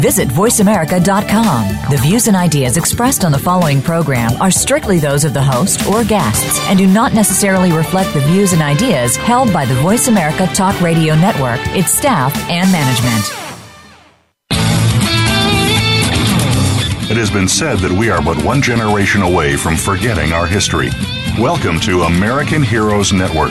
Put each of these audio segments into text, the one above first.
Visit VoiceAmerica.com. The views and ideas expressed on the following program are strictly those of the host or guests and do not necessarily reflect the views and ideas held by the Voice America Talk Radio Network, its staff, and management. It has been said that we are but one generation away from forgetting our history. Welcome to American Heroes Network,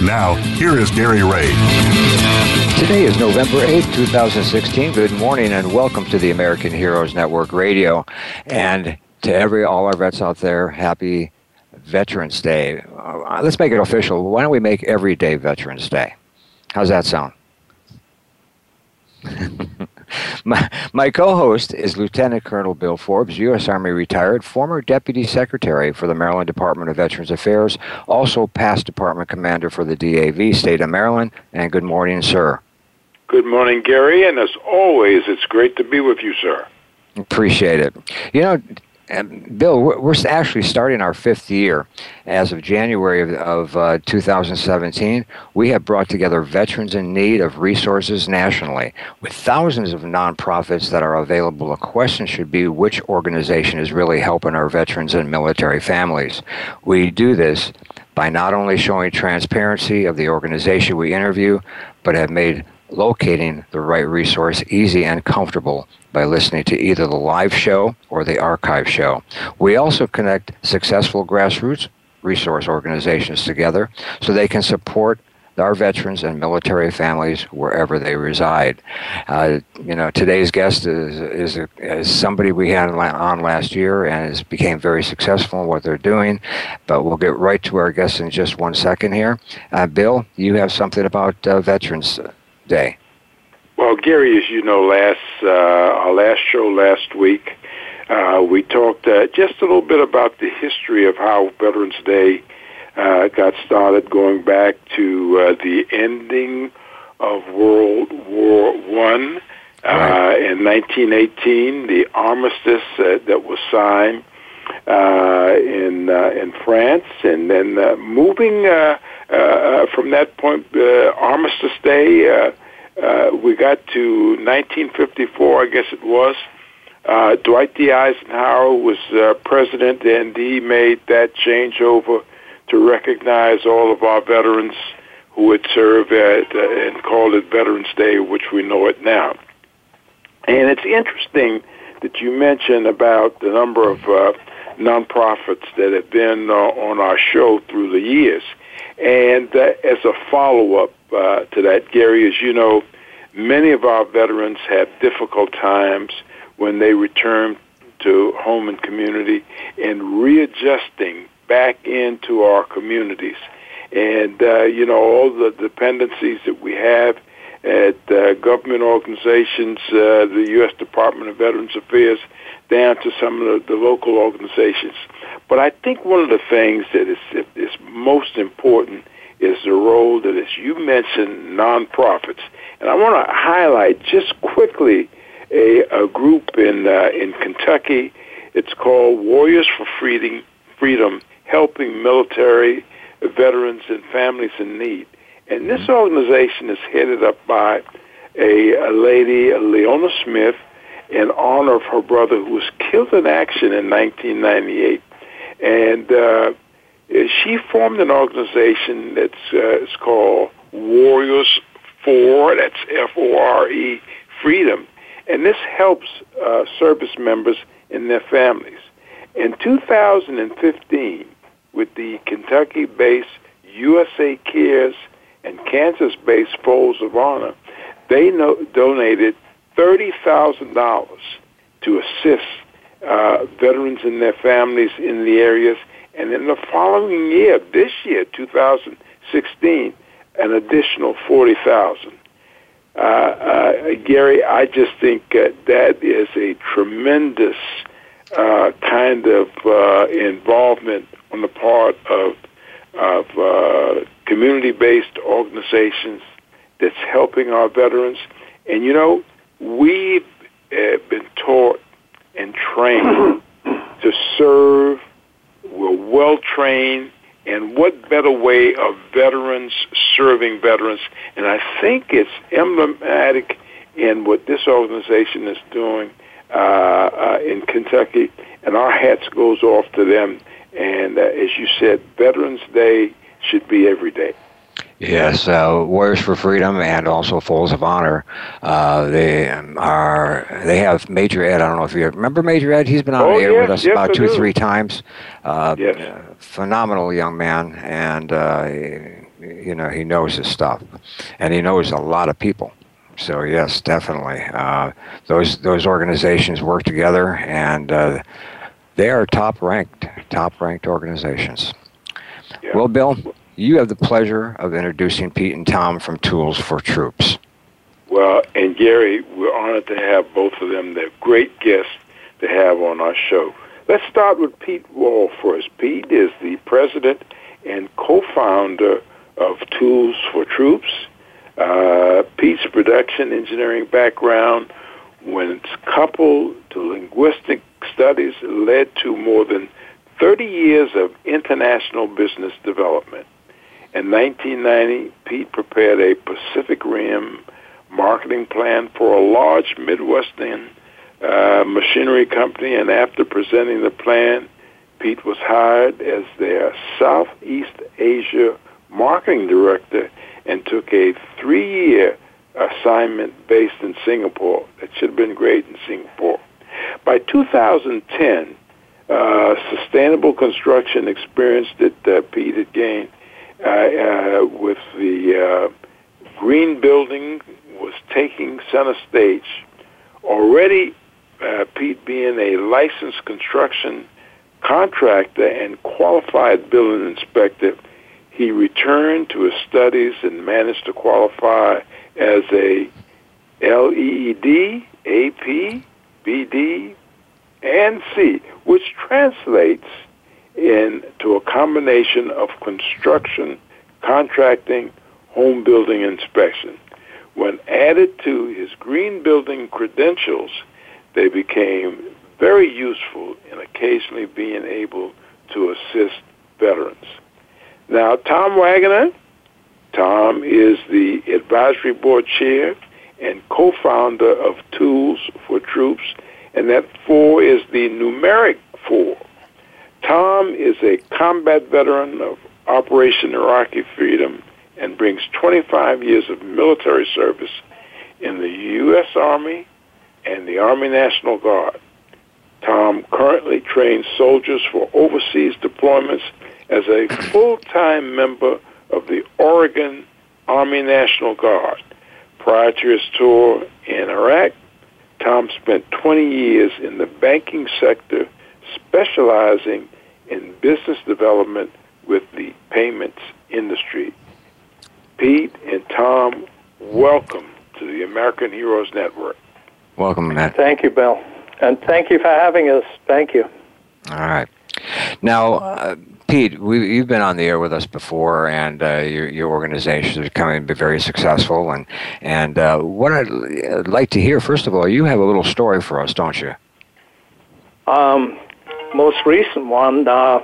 Now, here is Gary Ray. Today is November 8th, 2016. Good morning and welcome to the American Heroes Network Radio. And to every all our vets out there, happy Veterans Day. Uh, let's make it official. Why don't we make every day Veterans Day? How's that sound? my, my co-host is Lieutenant Colonel Bill Forbes, U.S. Army retired, former Deputy Secretary for the Maryland Department of Veterans Affairs, also past Department Commander for the DAV, State of Maryland. And good morning, sir. Good morning, Gary. And as always, it's great to be with you, sir. Appreciate it. You know, and Bill, we're actually starting our fifth year. As of January of, of uh, 2017, we have brought together veterans in need of resources nationally with thousands of nonprofits that are available. The question should be which organization is really helping our veterans and military families. We do this by not only showing transparency of the organization we interview, but have made locating the right resource easy and comfortable by listening to either the live show or the archive show. We also connect successful grassroots resource organizations together so they can support our veterans and military families wherever they reside. Uh, you know, today's guest is, is, a, is somebody we had on last year and has became very successful in what they're doing. But we'll get right to our guest in just one second here. Uh, Bill, you have something about uh, Veterans Day. Well, Gary, as you know, last uh, our last show last week, uh, we talked uh, just a little bit about the history of how Veterans Day uh, got started, going back to uh, the ending of World War One uh, in 1918, the armistice uh, that was signed uh, in uh, in France, and then uh, moving uh, uh, from that point, uh, Armistice Day. Uh, uh, we got to 1954, I guess it was. Uh, Dwight D. Eisenhower was uh, president, and he made that changeover to recognize all of our veterans who had served at, uh, and called it Veterans Day, which we know it now. And it's interesting that you mentioned about the number of uh, nonprofits that have been uh, on our show through the years. And uh, as a follow up uh, to that, Gary, as you know, many of our veterans have difficult times when they return to home and community and readjusting back into our communities. And, uh, you know, all the dependencies that we have at uh, government organizations, uh, the U.S. Department of Veterans Affairs, down to some of the, the local organizations. But I think one of the things that is, is most important is the role that, as you mentioned, nonprofits. And I want to highlight just quickly a, a group in uh, in Kentucky. It's called Warriors for Freedom, Freedom, helping military veterans and families in need. And this organization is headed up by a, a lady, Leona Smith, in honor of her brother who was killed in action in 1998. And uh, she formed an organization that's uh, it's called Warriors for, that's F-O-R-E, Freedom. And this helps uh, service members and their families. In 2015, with the Kentucky-based USA Cares and Kansas-based Folds of Honor, they no- donated $30,000 to assist uh, veterans and their families in the areas. And in the following year, this year, 2016, an additional 40,000. Uh, uh, Gary, I just think uh, that is a tremendous uh, kind of uh, involvement on the part of of uh, community-based organizations that's helping our veterans. And you know, we've uh, been taught and trained to serve. We're well trained and what better way of veterans serving veterans? And I think it's emblematic in what this organization is doing uh, uh, in Kentucky, and our hats goes off to them. And uh, as you said, Veterans Day should be every day. Yes, uh, Warriors for Freedom and also Folds of Honor. Uh, they are they have Major Ed. I don't know if you remember Major Ed. He's been on oh, the air yes, with us yes, about I two, do. three times. Uh, Yes. phenomenal young man, and uh, you know he knows his stuff, and he knows a lot of people. So yes, definitely, uh, those those organizations work together, and uh, they are top ranked, top ranked organizations. Yeah. Well, Bill, you have the pleasure of introducing Pete and Tom from Tools for Troops. Well, and Gary, we're honored to have both of them. They're great guests to have on our show. Let's start with Pete Wall first. Pete is the president and co-founder of Tools for Troops. Uh, Pete's production engineering background, when it's coupled to linguistic studies, led to more than 30 years of international business development. In 1990, Pete prepared a Pacific Rim marketing plan for a large Midwestern uh, machinery company, and after presenting the plan, Pete was hired as their Southeast Asia marketing director and took a three-year assignment based in Singapore. That should have been great in Singapore. By 2010, uh, sustainable construction experience that uh, Pete had gained uh, uh, with the uh, green building was taking center stage. Already, Pete being a licensed construction contractor and qualified building inspector, he returned to his studies and managed to qualify as a LEED, AP, BD, and C, which translates into a combination of construction, contracting, home building inspection. When added to his green building credentials, they became very useful in occasionally being able to assist veterans. Now, Tom Wagner, Tom is the advisory board chair and co-founder of Tools for Troops, and that four is the numeric four. Tom is a combat veteran of Operation Iraqi Freedom and brings 25 years of military service in the U.S. Army and the Army National Guard. Tom currently trains soldiers for overseas deployments as a full-time member of the Oregon Army National Guard. Prior to his tour in Iraq, Tom spent 20 years in the banking sector, specializing in business development with the payments industry. Pete and Tom, welcome to the American Heroes Network. Welcome, Matt. Thank you, Bill. And thank you for having us. Thank you. All right. Now, uh, Pete, we, you've been on the air with us before, and uh, your, your organization is becoming to be very successful. And and uh, what I'd, like to hear, first of all, you have a little story for us, don't you? Um, most recent one, uh,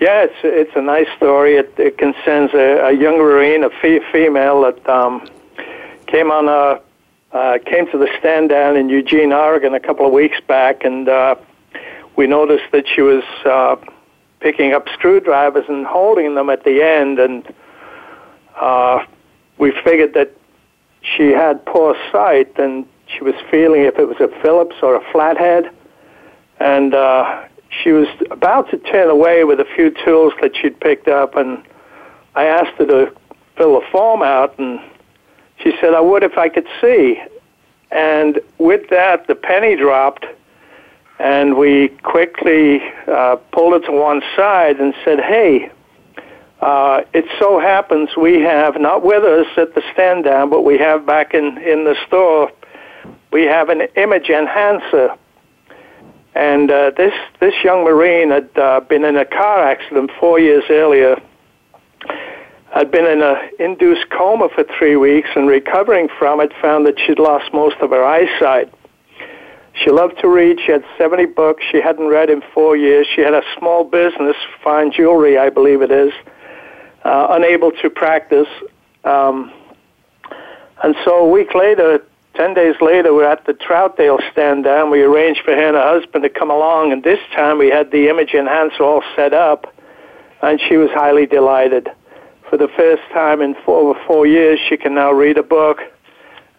yeah, it's it's a nice story. It, it concerns a, a young Marine, a fe- female that um, came on a uh, came to the stand down in Eugene, Oregon, a couple of weeks back, and uh, we noticed that she was uh, picking up screwdrivers and holding them at the end, and uh, we figured that she had poor sight, and she was feeling if it was a Phillips or a flathead, and uh, she was about to turn away with a few tools that she'd picked up, and I asked her to fill the form out, and she said, I would if I could see. And with that, the penny dropped, And we quickly uh, pulled it to one side and said, hey, uh, it so happens we have, not with us at the stand down, but we have back in, in the store, we have an image enhancer. And uh, this, this young Marine had uh, been in a car accident four years earlier, had been in an induced coma for three weeks, and recovering from it, found that she'd lost most of her eyesight. She loved to read. She had 70 books she hadn't read in four years. She had a small business, fine jewelry, I believe it is uh, unable to practice. Um, and so a week later, 10 days later, we're at the Troutdale stand down. We arranged for her and her husband to come along, and this time we had the image enhancer all set up, and she was highly delighted. For the first time in four, over four years, she can now read a book,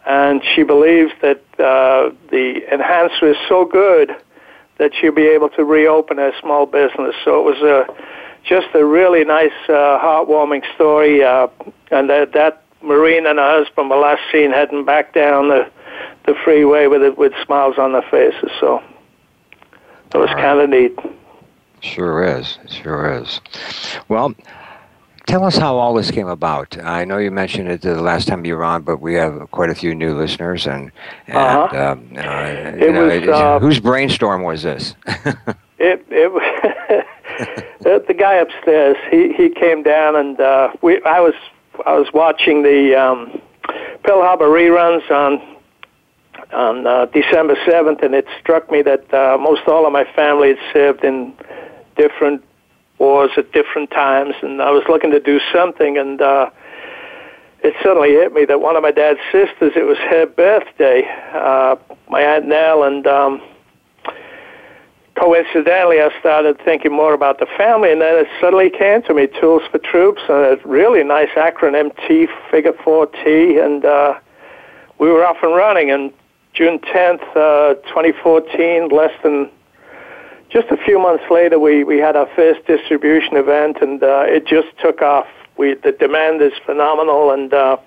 and she believes that uh, the enhancer is so good that she'll be able to reopen her small business. So it was a just a really nice, uh, heartwarming story. Uh, and that, that Marine and her husband were last seen heading back down the the freeway with it with smiles on their faces. So it was right. kind of neat. Sure is. Sure is. Well, tell us how all this came about. I know you mentioned it the last time you were on, but we have quite a few new listeners, and, and uh-huh. um, uh, it know, was, it, uh, whose brainstorm was this? it it the, the guy upstairs, he he came down and uh, we I was I was watching the um, Pearl Harbor reruns on on uh, December seventh, and it struck me that uh, most all of my family had served in different wars at different times, and I was looking to do something, and uh, it suddenly hit me that one of my dad's sisters, it was her birthday, uh, my aunt Nell, and um, coincidentally, I started thinking more about the family, and then it suddenly came to me, Tools for Troops, and a really nice acronym, T, figure 4T, and uh, we were off and running. And June 10th, uh, 2014, less than just a few months later, we, we had our first distribution event, and uh, it just took off. We, the demand is phenomenal, and uh,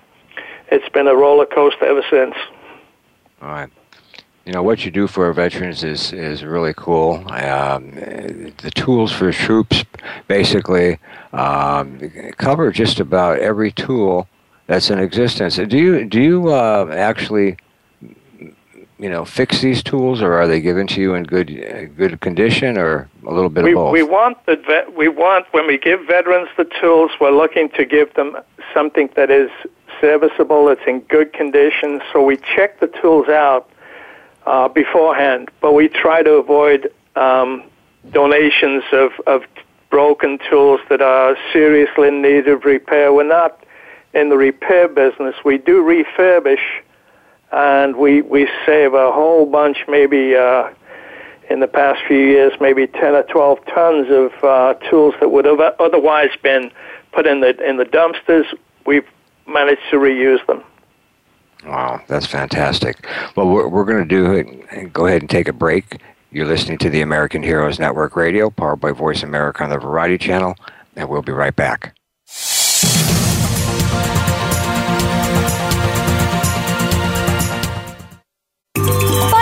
it's been a roller coaster ever since. All right you know what you do for our veterans is is really cool. Um, the tools for troops basically um, cover just about every tool that's in existence. Do you do you uh, actually you know fix these tools, or are they given to you in good good condition, or a little bit we, of both? We want the vet, we want when we give veterans the tools, we're looking to give them something that is serviceable, it's in good condition. So we check the tools out uh, beforehand, but we try to avoid um, donations of, of broken tools that are seriously in need of repair. We're not in the repair business. We do refurbish, and we, we save a whole bunch, maybe uh, in the past few years, maybe 10 or 12 tons of uh, tools that would have otherwise been put in the, in the dumpsters. We've managed to reuse them. Wow, that's fantastic. Well, we're, we're going to do it. Go ahead and take a break. You're listening to the American Heroes Network Radio, powered by Voice America on the Variety Channel, and we'll be right back.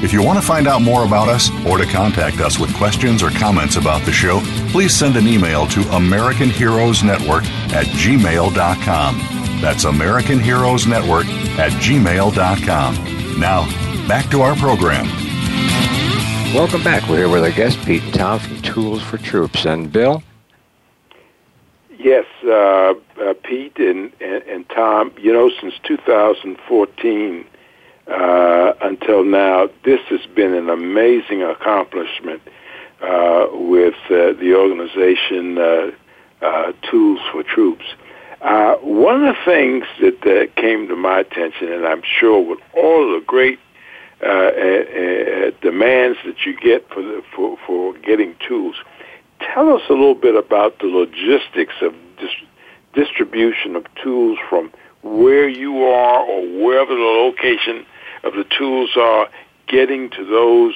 If you want to find out more about us or to contact us with questions or comments about the show, please send an email to American Heroes Network at gmail.com. That's American Heroes Network at gmail.com. Now, back to our program. Welcome back. We're here with our guest, Pete and Tom from Tools for Troops. And Bill? Yes, uh, uh, Pete and, and, and, Tom, you know, since 2014 uh, until now, this has been an amazing accomplishment uh, with uh, the organization uh, Tools for Troops. one of the things that came to my attention, and I'm sure with all the great demands that you get for, the, for, for getting tools, tell us a little bit about the logistics of dis- distribution of tools from where you are or wherever the location of the tools are, getting to those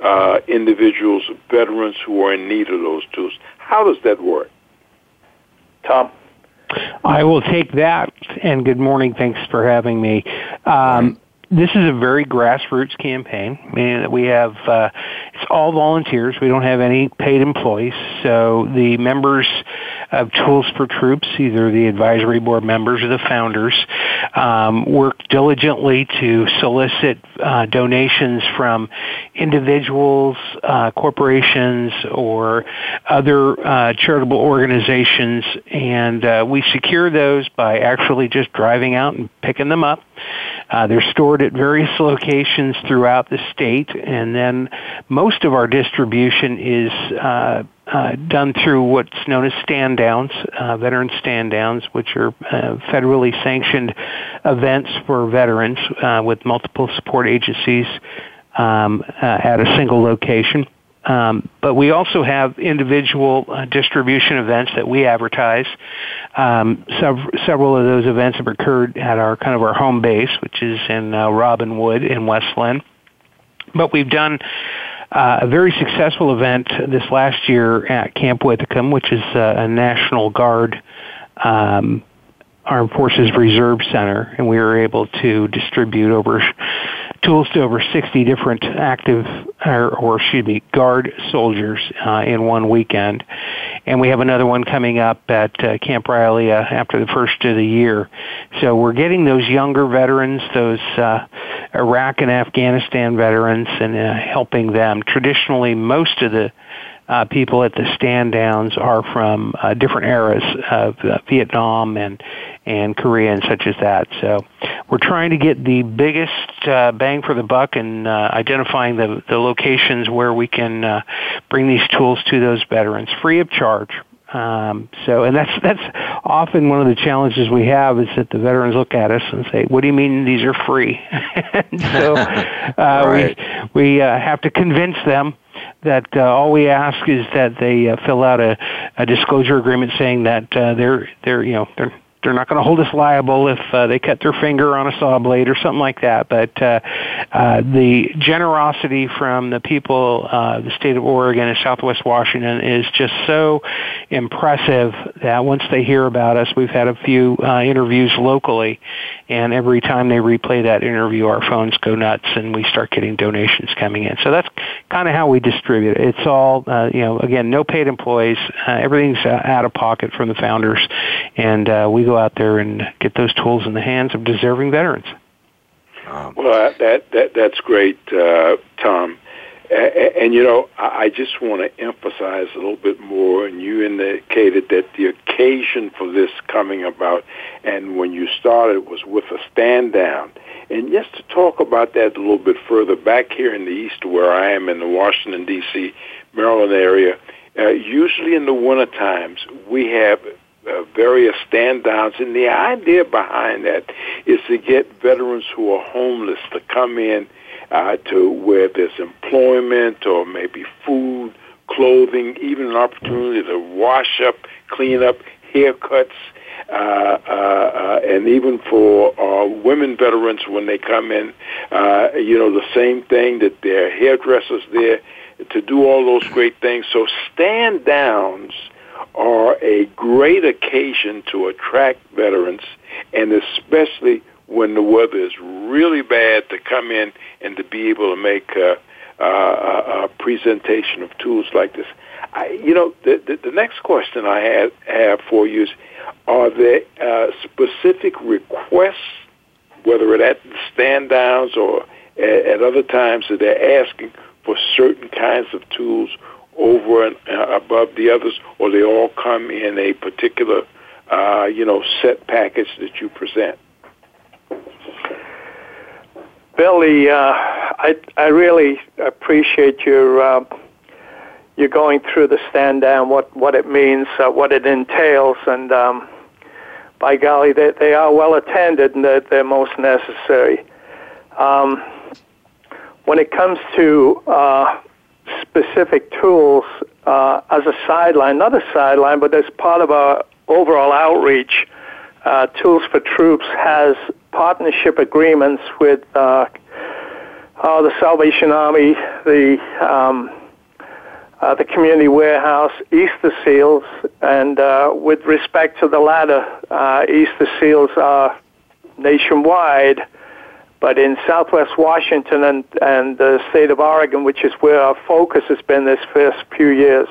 uh, individuals, veterans who are in need of those tools. How does that work? Tom? I will take that. And good morning. Thanks for having me. Um, this is a very grassroots campaign, that we have uh, it's all volunteers. We don't have any paid employees. So the members of Tools for Troops, either the advisory board members or the founders, um, work diligently to solicit uh, donations from individuals, uh, corporations, or other uh, charitable organizations, and uh, we secure those by actually just driving out and picking them up. Uh, they're stored at various locations throughout the state, and then most of our distribution is uh, uh, done through what's known as stand downs, uh, veteran stand downs, which are uh, federally sanctioned events for veterans uh, with multiple support agencies um, uh, at a single location. Um, but we also have individual uh, distribution events that we advertise. Um, sev- several of those events have occurred at our kind of our home base, which is in uh, Robinwood in West Linn. But we've done uh, a very successful event this last year at Camp Withycombe, which is uh, a National Guard um, Armed Forces Reserve Center, and we were able to distribute over tools to over 60 different active, or, or excuse me, Guard soldiers uh, in one weekend. And we have another one coming up at uh, Camp Riley uh, after the first of the year. So we're getting those younger veterans, those uh, Iraq and Afghanistan veterans, and uh, helping them. Traditionally, most of the uh, people at the stand downs are from uh, different eras of uh, Vietnam and and Korea and such as that. So we're trying to get the biggest uh, bang for the buck and uh, identifying the the locations where we can uh, bring these tools to those veterans free of charge. Um, so, and that's that's often one of the challenges we have is that the veterans look at us and say, "What do you mean these are free?" so, uh, right. we we uh, have to convince them that uh, all we ask is that they uh, fill out a, a disclosure agreement saying that uh, they're they're you know they're they're not going to hold us liable if uh, they cut their finger on a saw blade or something like that. But uh, uh, the generosity from the people, uh, the state of Oregon and Southwest Washington, is just so impressive that once they hear about us, we've had a few uh, interviews locally, and every time they replay that interview, our phones go nuts and we start getting donations coming in. So that's kind of how we distribute it. It's all, uh, you know, again, no paid employees. Uh, everything's uh, out of pocket from the founders, and uh, we go out there and get those tools in the hands of deserving veterans. Um, well, that that that's great, uh, Tom. And, and you know, I just want to emphasize a little bit more. And you indicated that the occasion for this coming about, and when you started, was with a stand down. And just to talk about that a little bit further, back here in the east, where I am in the Washington D.C., Maryland area, uh, usually in the winter times, we have uh, various stand downs. And the idea behind that is to get veterans who are homeless to come in uh, to where there's employment or maybe food, clothing, even an opportunity to wash up, clean up, haircuts, uh, uh, uh, and even for uh, women veterans when they come in, uh, you know, the same thing that their hairdressers there to do all those great things. So stand downs are a great occasion to attract veterans, and especially when the weather is really bad, to come in and to be able to make a, a, a presentation of tools like this. I, you know, the, the, the next question I have, have for you is, are there uh, specific requests, whether it at stand downs or at, at other times that they're asking for certain kinds of tools over and uh, above the others, or they all come in a particular, uh, you know, set package that you present? Billy, uh, I I really appreciate your uh, you going through the stand down, what what it means, uh, what it entails, and um, by golly, they they are well attended and they're, they're most necessary. Um, when it comes to uh, specific tools uh, as a sideline, not a sideline, but as part of our overall outreach, uh, Tools for Troops has partnership agreements with uh, uh, the Salvation Army, the um, uh, the community warehouse, Easter Seals, and uh, with respect to the latter, uh, Easter Seals are nationwide, but in Southwest Washington and and the state of Oregon, which is where our focus has been this first few years,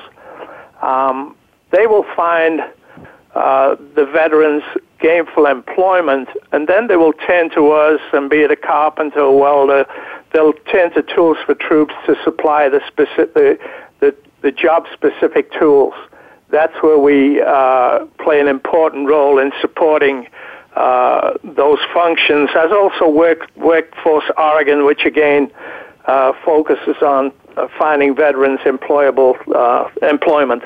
um, they will find uh, the veterans gainful employment, and then they will turn to us, and be it a carpenter or welder, they'll turn to Tools for Troops to supply the specific the, the, the job specific tools. That's where we uh, play an important role in supporting uh, those functions, as also work, WorkSource Oregon, which again uh, focuses on uh, finding veterans employable uh, employment.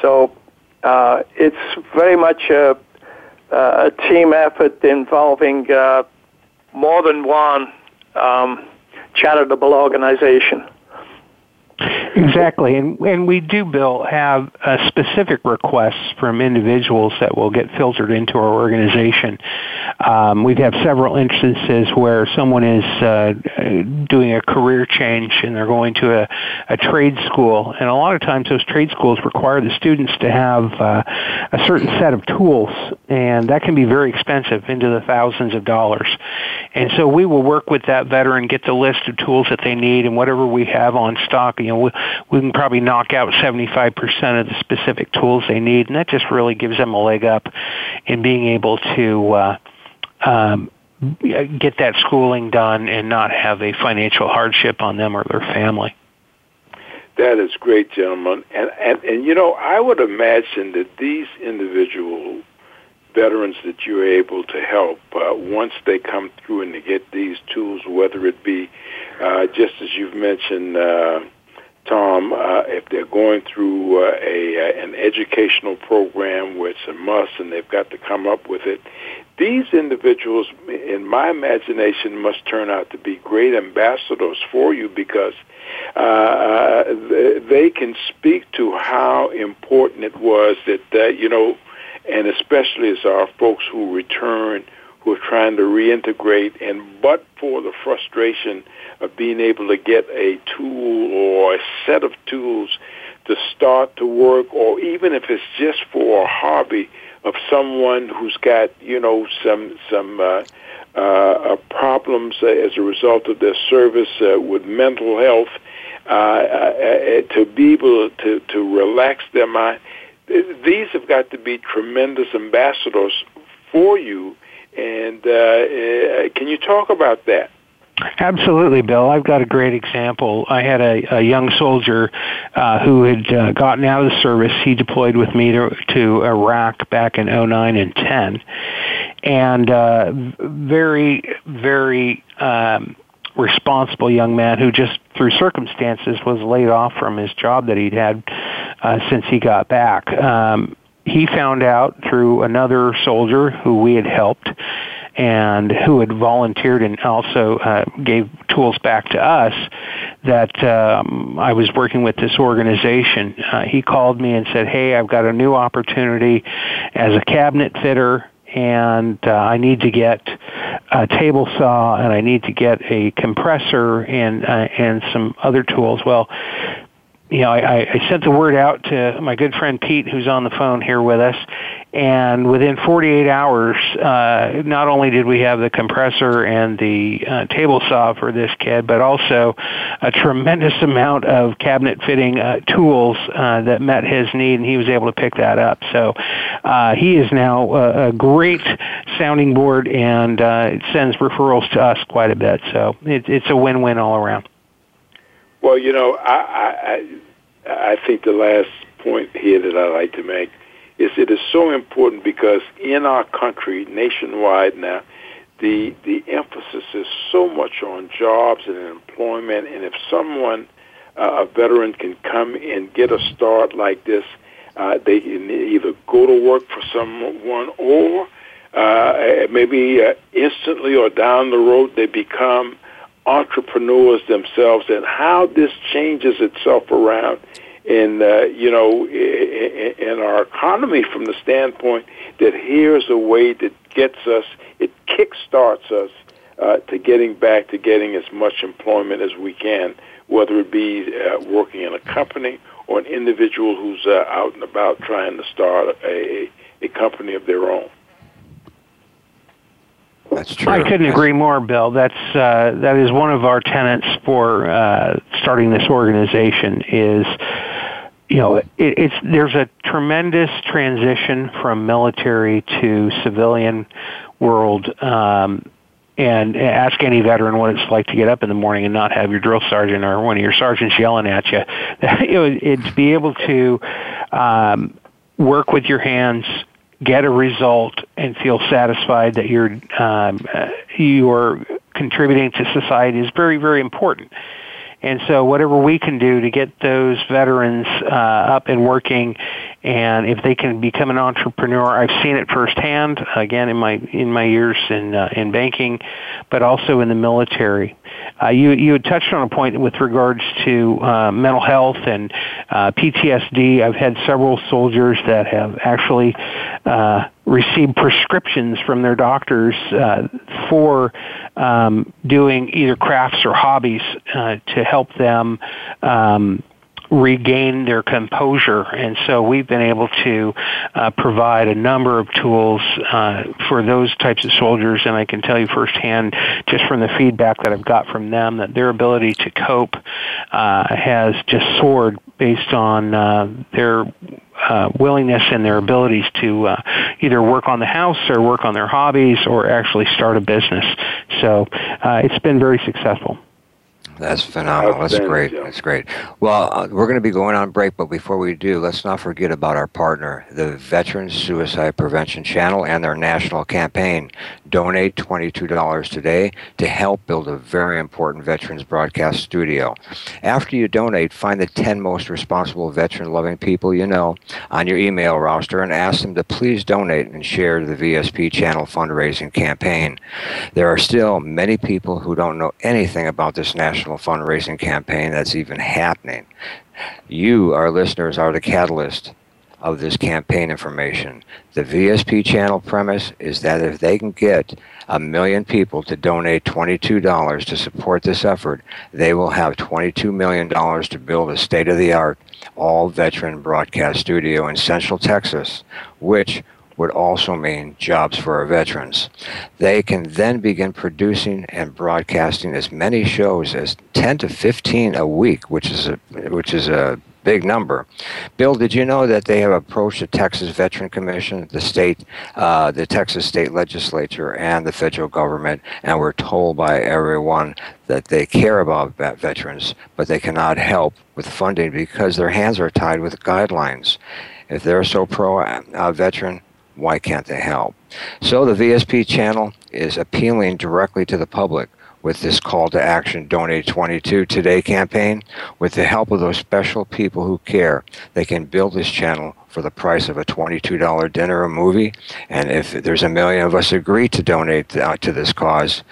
So uh, it's very much a, a, team effort involving uh, more than one um, charitable organization. Exactly, and and we do, Bill, have uh, specific requests from individuals that will get filtered into our organization. Um, we've had several instances where someone is uh, doing a career change and they're going to a, a trade school, and a lot of times those trade schools require the students to have uh, a certain set of tools, and that can be very expensive, into the thousands of dollars. And so we will work with that veteran, get the list of tools that they need, and whatever we have on stock you know, we, we can probably knock out 75% of the specific tools they need, and that just really gives them a leg up in being able to uh, um, get that schooling done and not have a financial hardship on them or their family. That is great, gentlemen. And, and, and you know, I would imagine that these individual veterans that you're able to help, uh, once they come through and they get these tools, whether it be, uh, just as you've mentioned, uh, Tom, uh, if they're going through uh, a uh, an educational program where it's a must and they've got to come up with it, these individuals, in my imagination, must turn out to be great ambassadors for you because uh, uh they can speak to how important it was that uh, you know, and especially as our folks who return who are trying to reintegrate, and but for the frustration of being able to get a tool or a set of tools to start to work, or even if it's just for a hobby of someone who's got you know some some uh, uh, uh problems as a result of their service uh, with mental health, uh, uh, to be able to to relax their mind. These have got to be tremendous ambassadors for you and uh, uh, can you talk about that? Absolutely, Bill. I've got a great example. I had a, a young soldier uh, who had uh, gotten out of the service. He deployed with me to, to Iraq back in 09 and 10. And uh, very, very um, responsible young man who just through circumstances was laid off from his job that he'd had uh, since he got back. Um, he found out through another soldier who we had helped and who had volunteered and also uh, gave tools back to us that um, I was working with this organization. Uh, he called me and said, "Hey, I've got a new opportunity as a cabinet fitter." And uh, I need to get a table saw, and I need to get a compressor and uh, and some other tools. Well, you know, I, I sent the word out to my good friend Pete, who's on the phone here with us, and within 48 hours, uh, not only did we have the compressor and the uh, table saw for this kid, but also a tremendous amount of cabinet fitting uh, tools uh, that met his need, and he was able to pick that up. So uh, he is now a, a great sounding board, and uh, sends referrals to us quite a bit. So it, it's a win-win all around. Well, you know, I, I I think the last point here that I like to make is it is so important because in our country, nationwide now, the the emphasis is so much on jobs and employment, and if someone uh, a veteran can come and get a start like this, uh, they can either go to work for someone or uh, maybe uh, instantly or down the road they become entrepreneurs themselves and how this changes itself around in uh, you know in, our economy from the standpoint that here's a way that gets us it kickstarts us uh, to getting back to getting as much employment as we can whether it be uh, working in a company or an individual who's uh, out and about trying to start a, a company of their own that's true. I couldn't agree more, Bill. That's uh, that is one of our tenets for uh, starting this organization. Is you know, it, it's there's a tremendous transition from military to civilian world. Um, and ask any veteran what it's like to get up in the morning and not have your drill sergeant or one of your sergeants yelling at you. you know, it, to be able to um, work with your hands, get a result and feel satisfied that you're um, uh, you're contributing to society is very very important. And so, whatever we can do to get those veterans uh, up and working, and if they can become an entrepreneur, I've seen it firsthand. Again, in my in my years in uh, in banking, but also in the military. Uh, you you had touched on a point with regards to uh, mental health and uh, PTSD. I've had several soldiers that have actually uh, received prescriptions from their doctors uh, for um, doing either crafts or hobbies uh, to help them. Um, regain their composure. And so we've been able to uh, provide a number of tools uh, for those types of soldiers. And I can tell you firsthand, just from the feedback that I've got from them, that their ability to cope uh, has just soared based on uh, their uh, willingness and their abilities to uh, either work on the house or work on their hobbies or actually start a business. So uh, it's been very successful. That's phenomenal. That's great. That's great. Well, uh, we're going to be going on break, but before we do, let's not forget about our partner, the Veterans Suicide Prevention Channel, and their national campaign. Donate $22 today to help build a very important veterans broadcast studio. After you donate, find the 10 most responsible veteran loving people you know on your email roster and ask them to please donate and share the VSP channel fundraising campaign. There are still many people who don't know anything about this national national fundraising campaign that's even happening. You, our listeners, are the catalyst of this campaign information. The VSP channel premise is that if they can get a million people to donate $22 to support this effort, they will have $22 million to build a state of the art all veteran broadcast studio in Central Texas, which would also mean jobs for our veterans. They can then begin producing and broadcasting as many shows as 10 to 15 a week, which is a which is a big number. Bill, did you know that they have approached the Texas Veteran Commission, the state, uh, the Texas state legislature, and the federal government, and we're told by everyone that they care about veterans, but they cannot help with funding because their hands are tied with guidelines. If they're so pro uh, veteran, why can't they help? So the VSP channel is appealing directly to the public with this call to action donate 22 today campaign with the help of those special people who care they can build this channel for the price of a $22 dinner or movie and if there's a million of us agree to donate uh, to this cause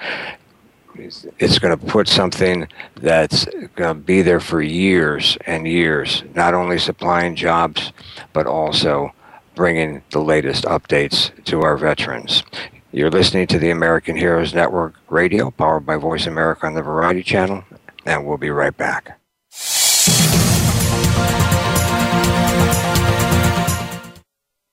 it's going to put something that's going to be there for years and years, not only supplying jobs, but also bringing the latest updates to our veterans. You're listening to the American Heroes Network radio, powered by Voice America on the Variety Channel, and we'll be right back.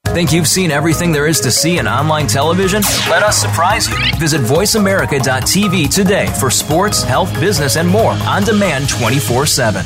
Think you've seen everything there is to see in online television? Let us surprise you. Visit VoiceAmerica.tv today for sports, health, business, and more on demand 24 7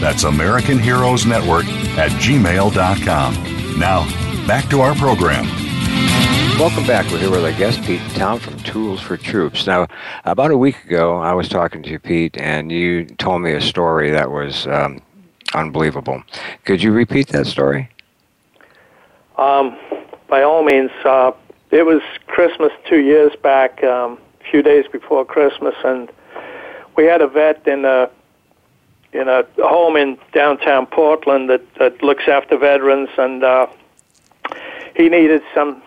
That's American Heroes Network at gmail.com. Now, back to our program. Welcome back. We're here with our guest, Pete Town from Tools for Troops. Now, about a week ago, I was talking to you, Pete, and you told me a story that was um, unbelievable. Could you repeat that story? Um, by all means. Uh, it was Christmas two years back, um, a few days before Christmas, and we had a vet in a in a home in downtown Portland that, that looks after veterans, and uh, he needed some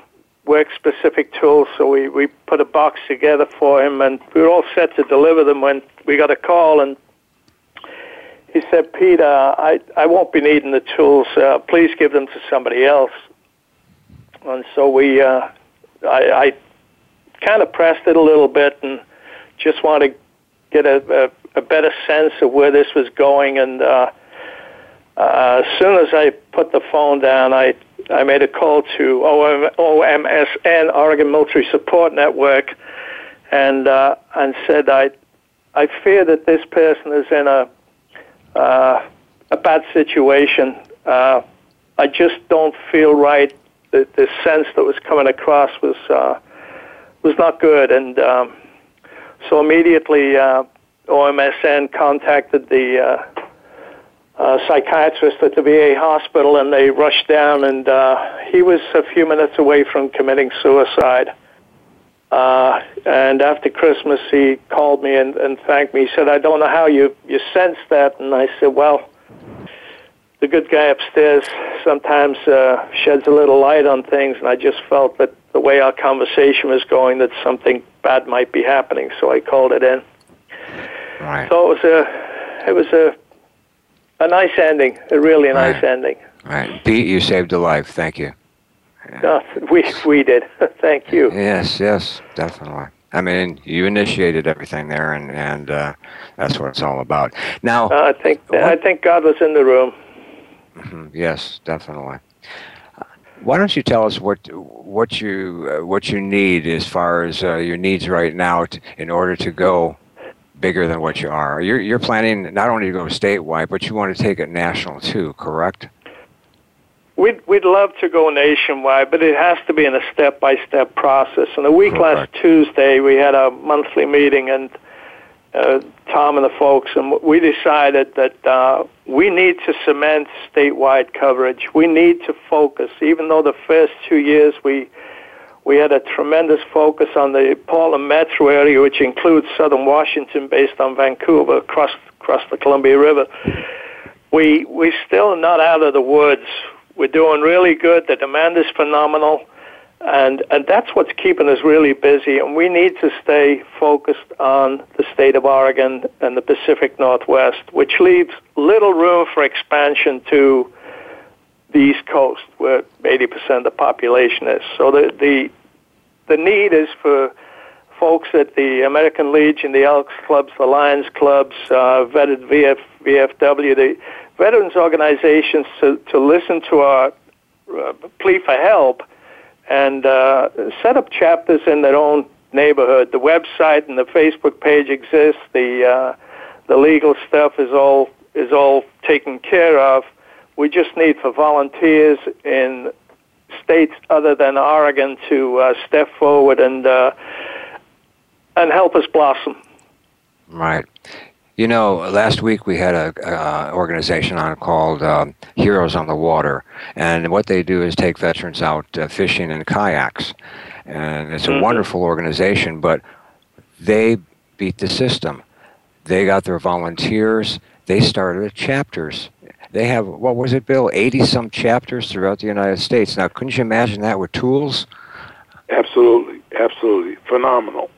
work-specific tools, so we, we put a box together for him, and we were all set to deliver them when we got a call, and he said, Peter, I, I won't be needing the tools. Uh, please give them to somebody else. And so we, uh, I, I kind of pressed it a little bit and just want to get a, a a better sense of where this was going. And uh, uh, as soon as I put the phone down, I I made a call to OM, OMSN Oregon Military Support Network, and uh, and said I I fear that this person is in a uh, a bad situation. Uh, I just don't feel right. The, the sense that was coming across was uh, was not good, and um, so immediately uh, OMSN contacted the uh, uh, psychiatrist at the VA hospital, and they rushed down, and uh, he was a few minutes away from committing suicide. Uh, and after Christmas, he called me and, and thanked me. He said, "I don't know how you you sensed that," and I said, "Well." The good guy upstairs sometimes uh, sheds a little light on things, and I just felt that the way our conversation was going, that something bad might be happening. So I called it in. Right. So it was a it was a a nice ending, a really nice right. ending. Right, Pete, you saved a life. Thank you. No, we we did. Thank you. Yes, yes, definitely. I mean, you initiated everything there, and and uh, that's what it's all about. Now, uh, I think what, I think God was in the room. Mm-hmm, yes, definitely. Why don't you tell us what what you uh, what you need as far as uh, your needs right now to, in order to go bigger than what you are. You're, you're planning not only to go statewide, but you want to take it national too, correct? We'd, we'd love to go nationwide, but it has to be in a step by step process. And a week correct. last Tuesday, we had a monthly meeting, and uh, Tom and the folks, and we decided that uh, we need to cement statewide coverage. We need to focus, even though the first two years we We had a tremendous focus on the Portland metro area, which includes southern Washington, based on Vancouver, across across the Columbia River. We we're still not out of the woods. We're doing really good. The demand is phenomenal, and and that's what's keeping us really busy. And we need to stay focused on the state of Oregon and the Pacific Northwest, which leaves little room for expansion to the East Coast, where 80% of the population is. So the the the need is for folks at the American Legion, the Elks Clubs, the Lions Clubs, uh, vetted VF, VFW, the veterans organizations to, to listen to our uh, plea for help and uh, set up chapters in their own neighborhood. The website and the Facebook page exists. The uh, the legal stuff is all is all taken care of. We just need for volunteers in states other than Oregon to uh, step forward and uh, and help us blossom. Right. You know, last week we had a, a organization on called um, Heroes on the Water, and what they do is take veterans out uh, fishing in kayaks, and it's a mm-hmm. wonderful organization. But they beat the system. They got their volunteers. They started chapters. They have what was it, Bill? Eighty some chapters throughout the United States. Now, couldn't you imagine that with tools? Absolutely, absolutely phenomenal.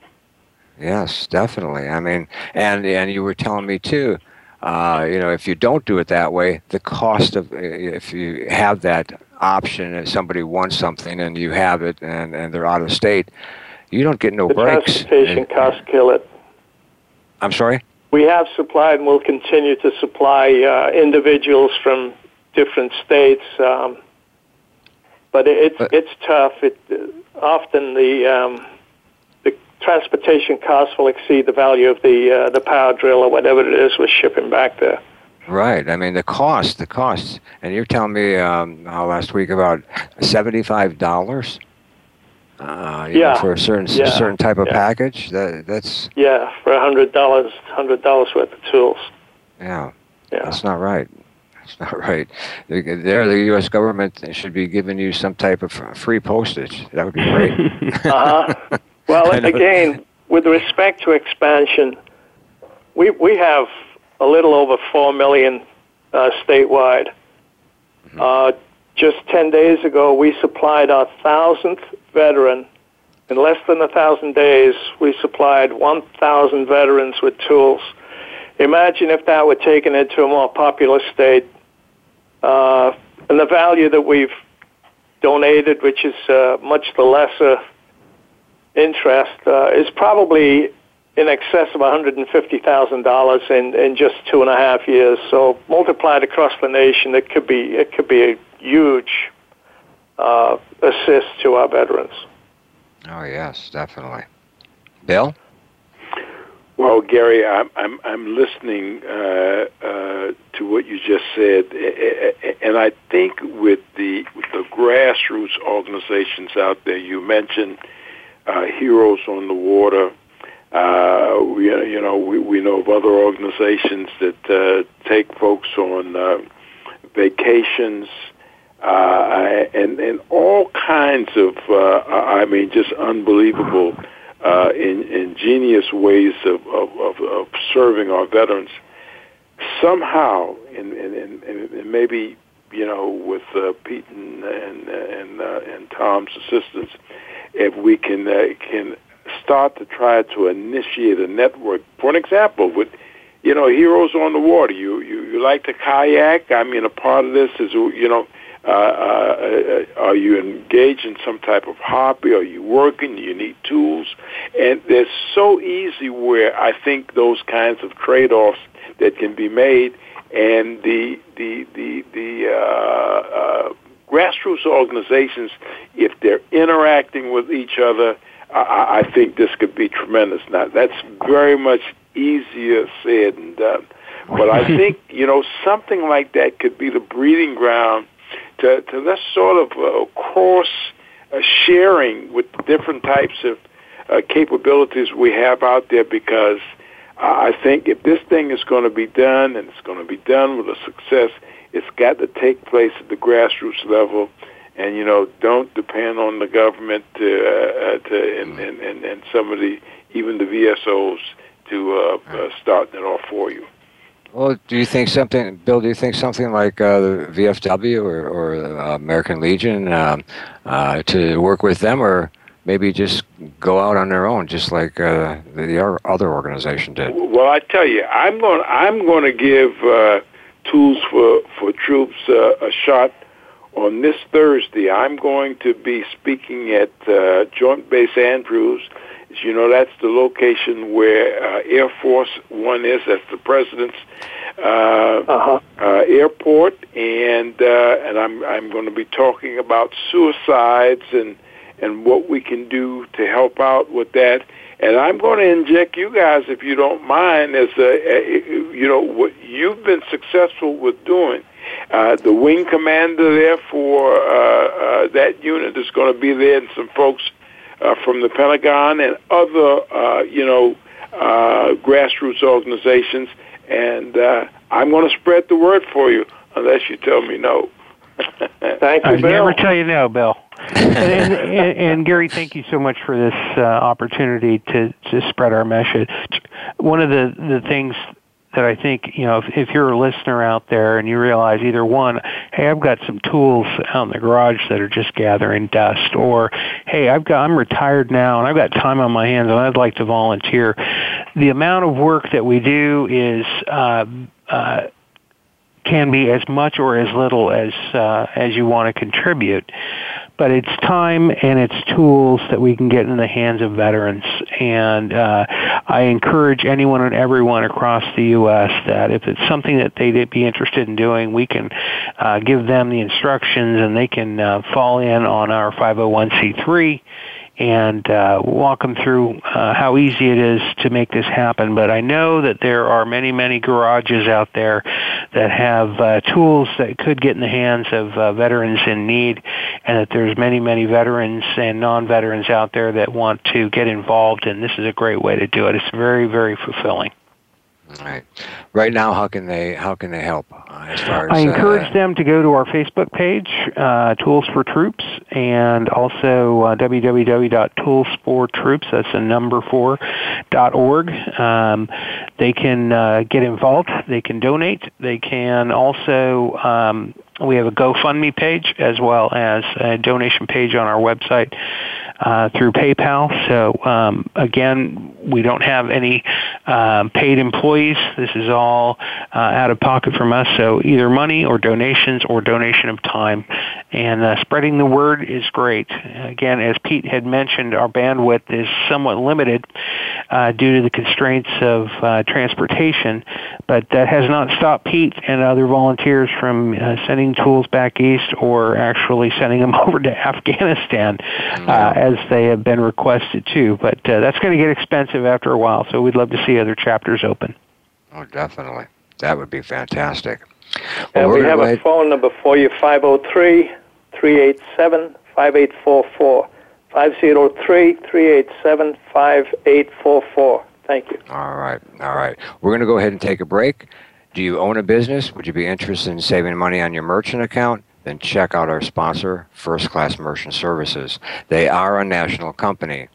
Yes, definitely. I mean, and and you were telling me too. Uh, you know, if you don't do it that way, the cost of if you have that option and somebody wants something and you have it and, and they're out of state, you don't get no the breaks. Transportation and, costs kill it. I'm sorry. We have supplied and will continue to supply uh, individuals from different states, um, but it's but, it's tough. It often the um, transportation costs will exceed the value of the uh, the power drill or whatever it is we're shipping back there. Right. I mean, the cost, the cost, and you're telling me um, last week about seventy-five dollars. Uh, yeah. Know, for a certain yeah. certain type of yeah. package. That that's. Yeah, for a hundred dollars, hundred dollars worth of tools. Yeah. Yeah. That's not right. That's not right. There, the U.S. government should be giving you some type of free postage. That would be great. uh huh. Well, again, with respect to expansion, we we have a little over four million uh, statewide. Mm-hmm. Uh, just ten days ago, we supplied our thousandth veteran. In less than a thousand days, we supplied 1,000 veterans with tools. Imagine if that were taken into a more populous state, uh, and the value that we've donated, which is uh, much the lesser interest uh, is probably in excess of $150,000 in, in just two and a half years. So multiplied across the nation, it could be it could be a huge uh, assist to our veterans. Oh yes, definitely. Bill. Well, Gary, I'm I'm, I'm listening uh, uh, to what you just said, and I think with the with the grassroots organizations out there, you mentioned uh, Heroes on the Water. Uh, we, you know, we, we know of other organizations that uh, take folks on uh, vacations uh, and and all kinds of, uh, I mean, just unbelievable, uh, in, ingenious ways of, of, of, of serving our veterans. Somehow, and, maybe you know, with uh, Pete and and and, uh, and Tom's assistance, if we can uh, can start to try to initiate a network. For an example, with you know heroes on the water, you you, you like to kayak. I mean, a part of this is you know. Uh, uh, uh, are you engaged in some type of hobby? Are you working? Do you need tools? And they're so easy where I think those kinds of trade-offs that can be made, and the the the the uh, uh, grassroots organizations, if they're interacting with each other, I, I think this could be tremendous. Now, that's very much easier said than done. But I think, you know, something like that could be the breeding ground to, to this sort of uh, cross uh, sharing with different types of uh, capabilities we have out there because I think if this thing is going to be done and it's going to be done with a success, it's got to take place at the grassroots level, and you know don't depend on the government to uh, to and, and and and some of the even the VSOs to uh, uh, starting it off for you. Well, do you think something, Bill? Do you think something like uh, the VFW or, or uh, American Legion um, uh, to work with them, or maybe just go out on their own, just like uh, the other organization did? Well, I tell you, I'm going. I'm going to give uh, tools for for troops uh, a shot on this Thursday. I'm going to be speaking at Joint Base Andrews you know, that's the location where uh, Air Force One is. That's the president's uh, uh-huh. uh, airport, and uh, and I'm I'm going to be talking about suicides and and what we can do to help out with that. And I'm going to inject you guys, if you don't mind, as a, a you know what you've been successful with doing. Uh, the wing commander there for uh, uh, that unit is going to be there, and some folks uh, from the Pentagon and other, uh, you know, uh, grassroots organizations. And uh, I'm going to spread the word for you unless you tell me no. thank you, I Bill. never tell you no, Bill. and, and, and, and, Gary, thank you so much for this uh, opportunity to, to spread our message. One of the, the things that I think, you know, if, if you're a listener out there and you realize either one, hey, I've got some tools out in the garage that are just gathering dust, or hey, I've got, I'm retired now and I've got time on my hands and I'd like to volunteer. The amount of work that we do is, uh, uh, can be as much or as little as uh, as you want to contribute but it's time and it's tools that we can get in the hands of veterans. And uh, I encourage anyone and everyone across the U.S. that if it's something that they'd be interested in doing, we can uh, give them the instructions and they can uh, fall in on our 501c3 and uh, walk them through uh, how easy it is to make this happen. But I know that there are many, many garages out there that have uh, tools that could get in the hands of uh, veterans in need, and that there's many, many veterans and non-veterans out there that want to get involved, and this is a great way to do it. It's very, very fulfilling. Right. Right now, how can they how can they help? Uh, as far as, I encourage uh, them to go to our Facebook page, uh, Tools for Troops, and also uh, www.toolsfortroops. That's a number four dot org. Um, they can uh, get involved. They can donate. They can also um, we have a GoFundMe page as well as a donation page on our website uh, through PayPal. So um, again, we don't have any um, paid employees. This is all uh, out of pocket from us. So either money or donations or donation of time. And uh, spreading the word is great. Again, as Pete had mentioned, our bandwidth is somewhat limited uh, due to the constraints of uh, transportation, but that has not stopped Pete and other volunteers from uh, sending tools back east or actually sending them over to Afghanistan uh, as they have been requested to. But uh, that's going to get expensive after a while, so we'd love to see other chapters open. Oh, definitely. That would be fantastic. Well, and we have a phone number for you 503 387 5844. 503 387 5844. Thank you. All right. All right. We're going to go ahead and take a break. Do you own a business? Would you be interested in saving money on your merchant account? Then check out our sponsor, First Class Merchant Services. They are a national company.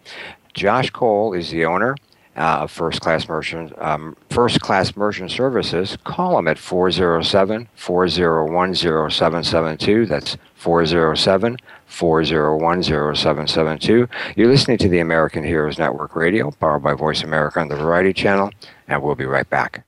Josh Cole is the owner uh, of First Class Merchant um, First Class Merchant Services. Call them at 407-401-0772. That's 407 401 0772. You're listening to the American Heroes Network Radio, powered by Voice America on the Variety Channel, and we'll be right back.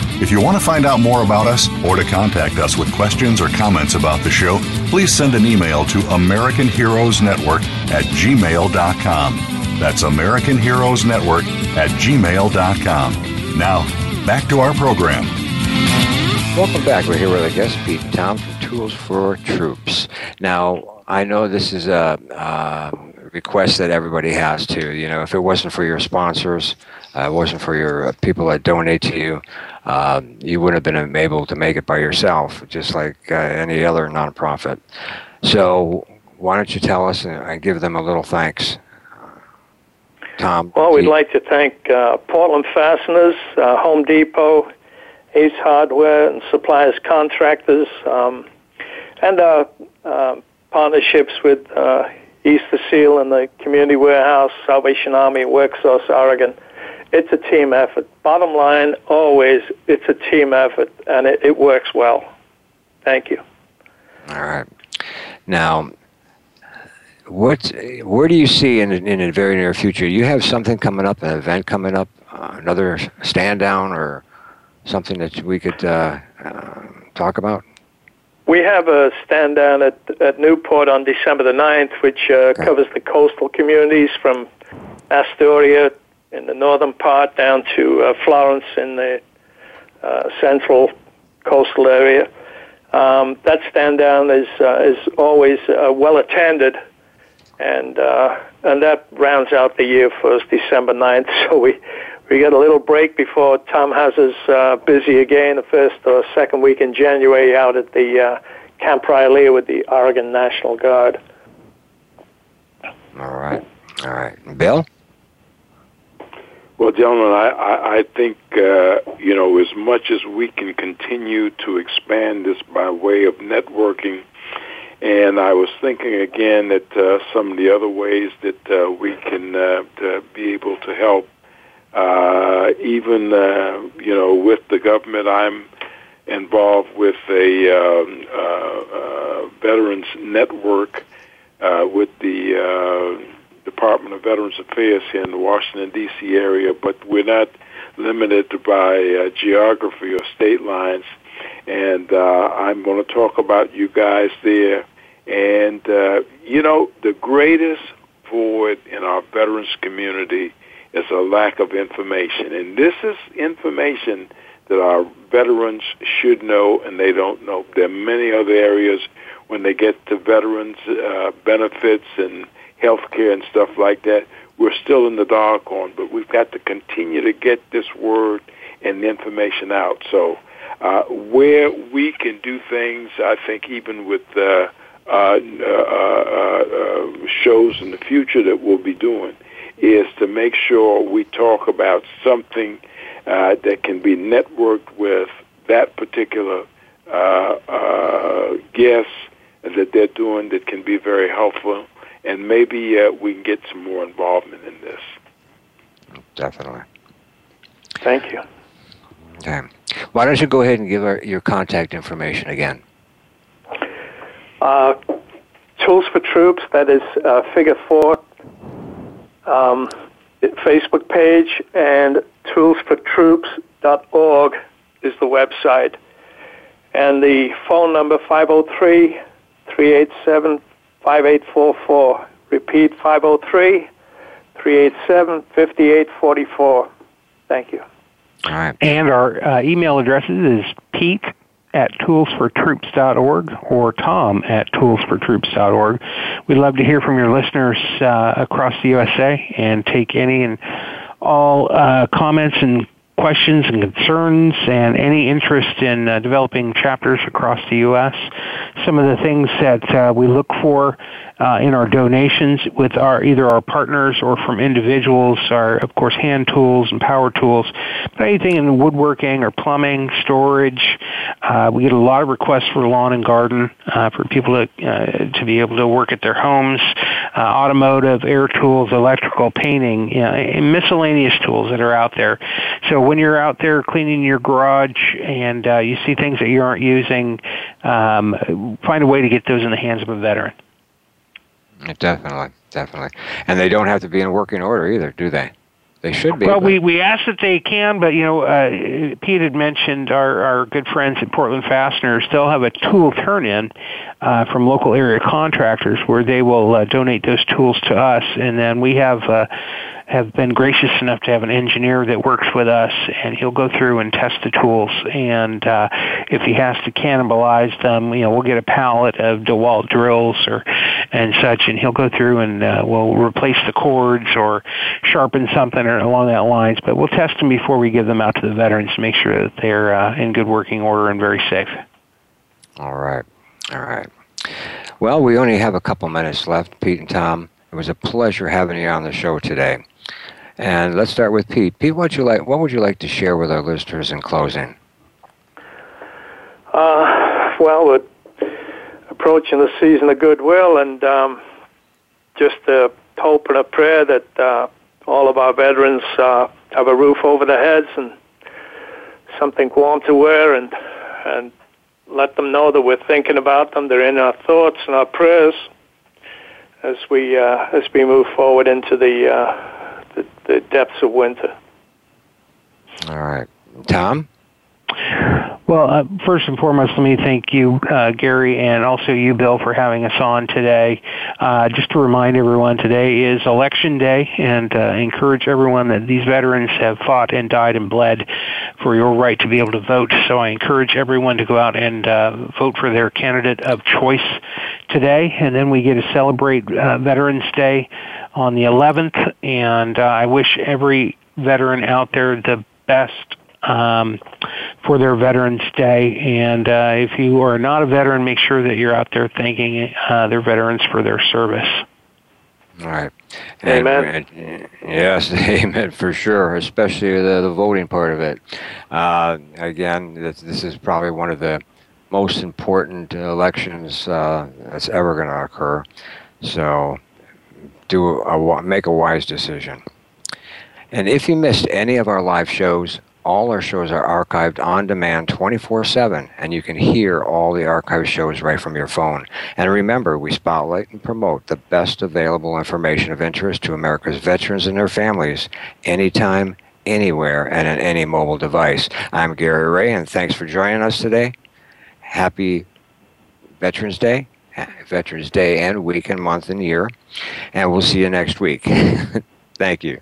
If you want to find out more about us or to contact us with questions or comments about the show, please send an email to American Heroes Network at gmail.com. That's American Heroes Network at gmail.com. Now, back to our program. Welcome back. We're here with our guest, Pete Tom from Tools for Troops. Now, I know this is a, a request that everybody has to. You know, if it wasn't for your sponsors, uh, it wasn't for your uh, people that donate to you, uh, you wouldn't have been able to make it by yourself, just like uh, any other nonprofit. So, why don't you tell us and give them a little thanks? Tom? Well, we'd like to thank uh, Portland Fasteners, uh, Home Depot, Ace Hardware, and Suppliers Contractors, um, and uh, uh, partnerships with uh, Easter Seal and the Community Warehouse, Salvation Army, WorkSource, Oregon. It's a team effort. Bottom line, always, it's a team effort, and it, it works well. Thank you. All right. Now, what where do you see in in the very near future? You have something coming up, an event coming up, uh, another stand down, or something that we could uh, uh, talk about? We have a stand down at, at Newport on December the 9th, which uh, okay. covers the coastal communities from Astoria in the northern part down to uh, Florence in the uh, central coastal area. Um, that stand down is uh, is always uh, well attended, and uh, and that rounds out the year for us, December 9th. So we we get a little break before Tom has us busy again the first or second week in January out at the Camp Rilea with the Oregon National Guard. All right, all right, Bill. Well, gentlemen, I, I, I think, uh, you know, as much as we can continue to expand this by way of networking, and I was thinking again that uh, some of the other ways that uh, we can uh, be able to help, uh, even, uh, you know, with the government, I'm involved with a um, uh, uh, veterans network uh, with the uh, Department of Veterans Affairs here in the Washington, D.C. area, but we're not limited by uh, geography or state lines. And uh, I'm going to talk about you guys there. And, uh, you know, the greatest void in our veterans community is a lack of information. And this is information that our veterans should know and they don't know. There are many other areas when they get to veterans uh, benefits and health care and stuff like that, we're still in the dark on, but we've got to continue to get this word and information out. So uh, where we can do things, I think even with uh, uh, uh, uh, shows in the future that we'll be doing, is to make sure we talk about something uh, that can be networked with that particular guest that they're doing that can be very helpful and maybe uh, we can get some more involvement in this. Definitely. Thank you. Okay. Why don't you go ahead and give our, your contact information again? Uh, Tools for Troops, that is uh, figure four, um, Facebook page, and toolsfortroops.org is the website. And the phone number 503 387 5844. Repeat 503 387 5844. Thank you. All right. And our uh, email addresses is Pete at toolsfortroops.org or Tom at toolsfortroops.org. We'd love to hear from your listeners uh, across the USA and take any and all uh, comments and questions and concerns and any interest in uh, developing chapters across the U.S. Some of the things that uh, we look for uh, in our donations with our either our partners or from individuals are of course hand tools and power tools but anything in woodworking or plumbing storage. Uh, we get a lot of requests for lawn and garden uh, for people to uh, to be able to work at their homes. Uh, automotive air tools electrical painting you know, and miscellaneous tools that are out there. So when you're out there cleaning your garage and uh, you see things that you aren't using um, find a way to get those in the hands of a veteran Definitely, definitely. And they don't have to be in working order either, do they? They should be. Well, but- we we ask that they can, but you know, uh, Pete had mentioned our our good friends at Portland Fasteners. They'll have a tool turn-in uh, from local area contractors where they will uh, donate those tools to us, and then we have. Uh, have been gracious enough to have an engineer that works with us, and he'll go through and test the tools. And uh, if he has to cannibalize them, you know, we'll get a pallet of DeWalt drills or and such, and he'll go through and uh, we'll replace the cords or sharpen something or along that lines. But we'll test them before we give them out to the veterans to make sure that they're uh, in good working order and very safe. All right. All right. Well, we only have a couple minutes left, Pete and Tom. It was a pleasure having you on the show today. And let's start with Pete. Pete, what you like? What would you like to share with our listeners in closing? Uh, well, we're approaching the season of goodwill, and um, just a hope and a prayer that uh, all of our veterans uh, have a roof over their heads and something warm to wear, and and let them know that we're thinking about them. They're in our thoughts and our prayers as we uh, as we move forward into the, uh, the the depths of winter. All right. Tom? Well, uh, first and foremost, let me thank you, uh, Gary, and also you, Bill, for having us on today. Uh, just to remind everyone, today is Election Day, and uh, encourage everyone that these veterans have fought and died and bled for your right to be able to vote. So I encourage everyone to go out and uh, vote for their candidate of choice today, and then we get to celebrate uh, Veterans Day on the 11th. And I wish every veteran out there the best um, for their Veterans Day. And uh, if you are not a veteran, make sure that you're out there thanking uh, their veterans for their service. All right. Amen. And, yes, amen for sure, especially the, the voting part of it. Uh, again, this, this is probably one of the most important elections uh, that's ever going to occur. So, do a, make a wise decision. And if you missed any of our live shows, all our shows are archived on demand 24 7, and you can hear all the archived shows right from your phone. And remember, we spotlight and promote the best available information of interest to America's veterans and their families anytime, anywhere, and on any mobile device. I'm Gary Ray, and thanks for joining us today. Happy Veterans Day, Veterans Day and week and month and year. And we'll see you next week. Thank you.